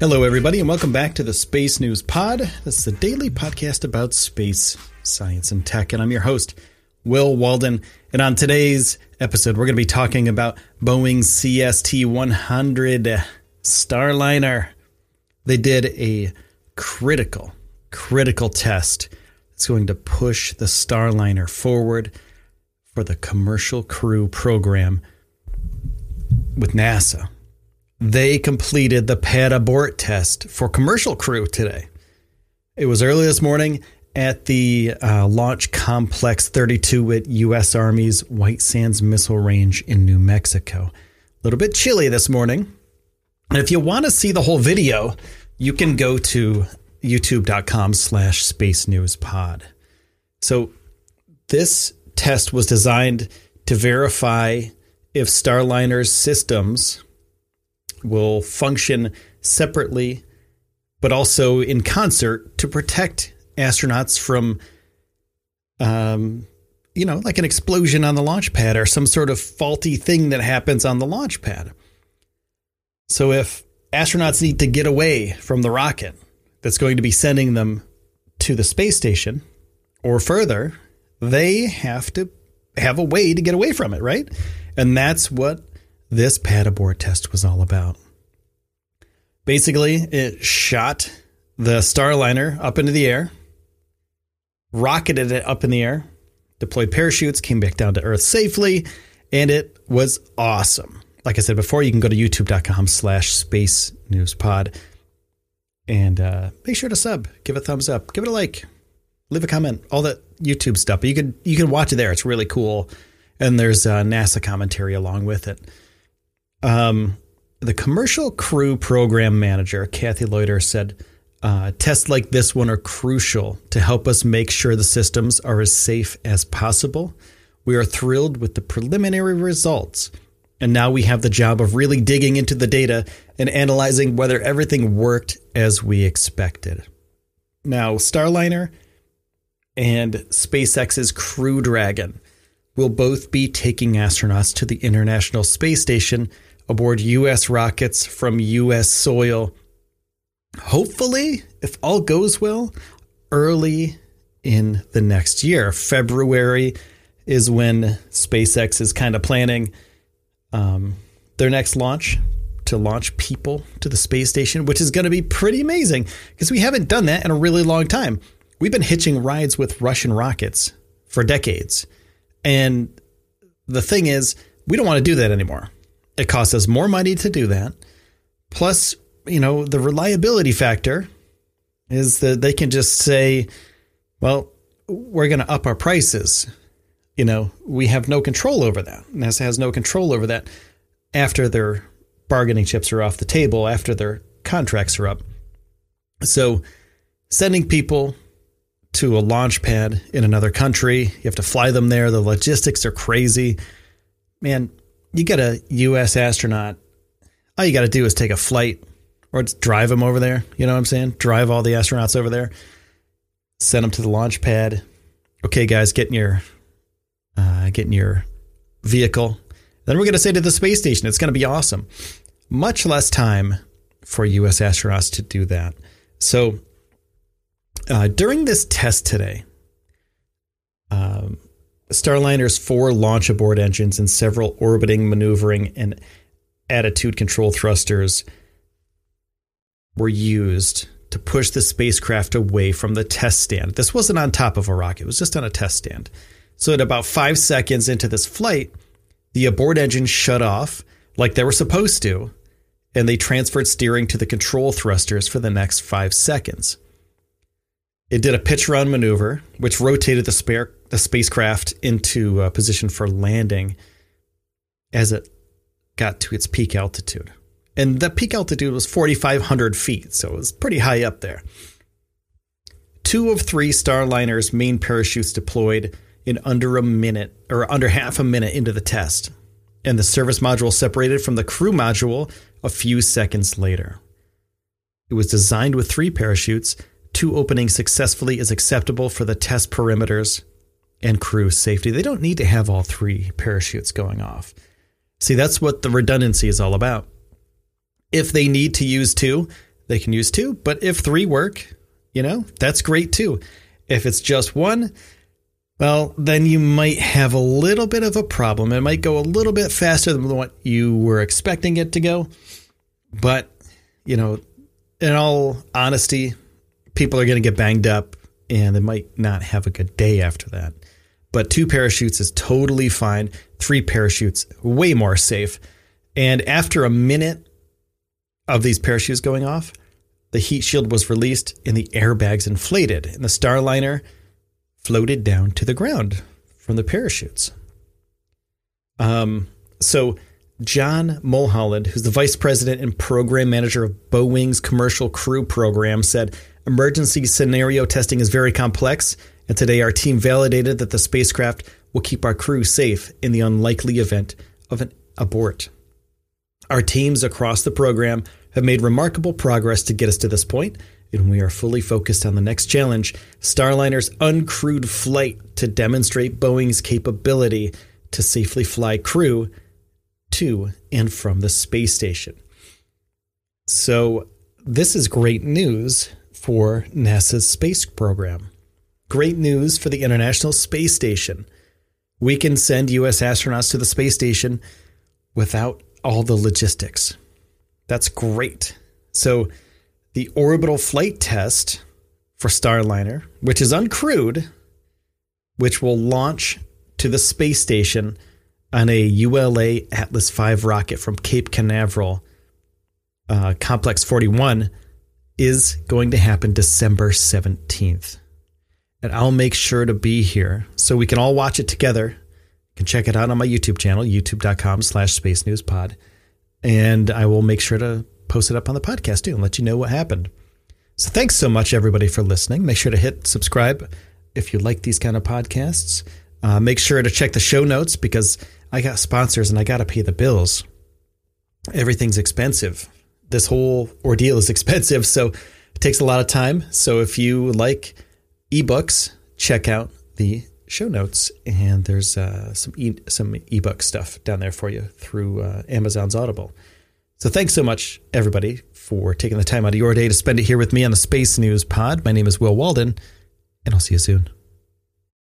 Hello, everybody, and welcome back to the Space News Pod. This is a daily podcast about space, science, and tech, and I'm your host, Will Walden. And on today's episode, we're going to be talking about Boeing's CST 100 Starliner. They did a critical, critical test that's going to push the Starliner forward for the commercial crew program with NASA they completed the pad abort test for commercial crew today. It was early this morning at the uh, Launch Complex 32 at U.S. Army's White Sands Missile Range in New Mexico. A little bit chilly this morning. And if you want to see the whole video, you can go to youtube.com slash space news pod. So this test was designed to verify if Starliner's systems will function separately, but also in concert to protect astronauts from, um, you know, like an explosion on the launch pad or some sort of faulty thing that happens on the launch pad. So if astronauts need to get away from the rocket that's going to be sending them to the space station or further, they have to have a way to get away from it, right? And that's what this pad abort test was all about. Basically, it shot the Starliner up into the air, rocketed it up in the air, deployed parachutes, came back down to Earth safely, and it was awesome. Like I said before, you can go to youtube.com slash space news pod and uh, make sure to sub, give a thumbs up, give it a like, leave a comment, all that YouTube stuff. But you can you can watch it there. It's really cool, and there's uh, NASA commentary along with it. Um, the commercial crew program manager, Kathy Lueders, said uh, tests like this one are crucial to help us make sure the systems are as safe as possible. We are thrilled with the preliminary results. And now we have the job of really digging into the data and analyzing whether everything worked as we expected. Now, Starliner and SpaceX's Crew Dragon will both be taking astronauts to the International Space Station aboard U.S. rockets from U.S. soil. Hopefully, if all goes well, early in the next year. February is when SpaceX is kind of planning um, their next launch to launch people to the space station, which is going to be pretty amazing because we haven't done that in a really long time. We've been hitching rides with Russian rockets for decades. And the thing is, we don't want to do that anymore. It costs us more money to do that. Plus, you know, the reliability factor is that they can just say, well, we're going to up our prices. You know, we have no control over that. NASA has no control over that after their bargaining chips are off the table, after their contracts are up. So, sending people to a launch pad in another country, you have to fly them there. The logistics are crazy. Man, you get a U.S. astronaut, all you got to do is take a flight or drive them over there. You know what I'm saying? Drive all the astronauts over there, send them to the launch pad. Okay, guys, get in your uh, get in your vehicle. Then we're going to say to the space station, it's going to be awesome. Much less time for U.S. astronauts to do that. So uh, during this test today, um, Starliner's four launch abort engines and several orbiting, maneuvering, and attitude control thrusters were used to push the spacecraft away from the test stand. This wasn't on top of a rocket, it was just on a test stand. So, at about five seconds into this flight, the abort engine shut off like they were supposed to, and they transferred steering to the control thrusters for the next five seconds. It did a pitcharound maneuver, which rotated the, spare, the spacecraft into a position for landing as it got to its peak altitude. And the peak altitude was 4,500 feet, so it was pretty high up there. Two of three Starliner's main parachutes deployed in under a minute or under half a minute into the test, and the service module separated from the crew module a few seconds later. It was designed with three parachutes. Two openings successfully is acceptable for the test perimeters and crew safety. They don't need to have all three parachutes going off. See, that's what the redundancy is all about. If they need to use two, they can use two. But if three work, you know, that's great too. If it's just one, well, then you might have a little bit of a problem. It might go a little bit faster than what you were expecting it to go. But, you know, in all honesty, people are going to get banged up and they might not have a good day after that. But two parachutes is totally fine. Three parachutes, way more safe. And after a minute of these parachutes going off, the heat shield was released and the airbags inflated, and the Starliner floated down to the ground from the parachutes. Um, so John Mulholland, who's the vice president and program manager of Boeing's commercial crew program, said emergency scenario testing is very complex, and today our team validated that the spacecraft will keep our crew safe in the unlikely event of an abort. Our teams across the program have made remarkable progress to get us to this point, and we are fully focused on the next challenge Starliner's uncrewed flight to demonstrate Boeing's capability to safely fly crew to and from the space station. So, this is great news for NASA's space program. Great news for the International Space Station. We can send U.S. astronauts to the space station without all the logistics. That's great. So, the orbital flight test for Starliner, which is uncrewed, which will launch to the space station on a ULA Atlas V rocket from Cape Canaveral, uh, Complex 41, is going to happen December 17th. And I'll make sure to be here so we can all watch it together. You can check it out on my YouTube channel, youtube.com slash space news pod. And I will make sure to post it up on the podcast too and let you know what happened. So thanks so much, everybody, for listening. Make sure to hit subscribe if you like these kind of podcasts. Uh, make sure to check the show notes because I got sponsors and I got to pay the bills. Everything's expensive. This whole ordeal is expensive, so it takes a lot of time. So if you like ebooks, check out the show notes, and there's uh, some e- some ebook stuff down there for you through uh, Amazon's Audible. So thanks so much, everybody, for taking the time out of your day to spend it here with me on the Space News Pod. My name is Will Walden, and I'll see you soon.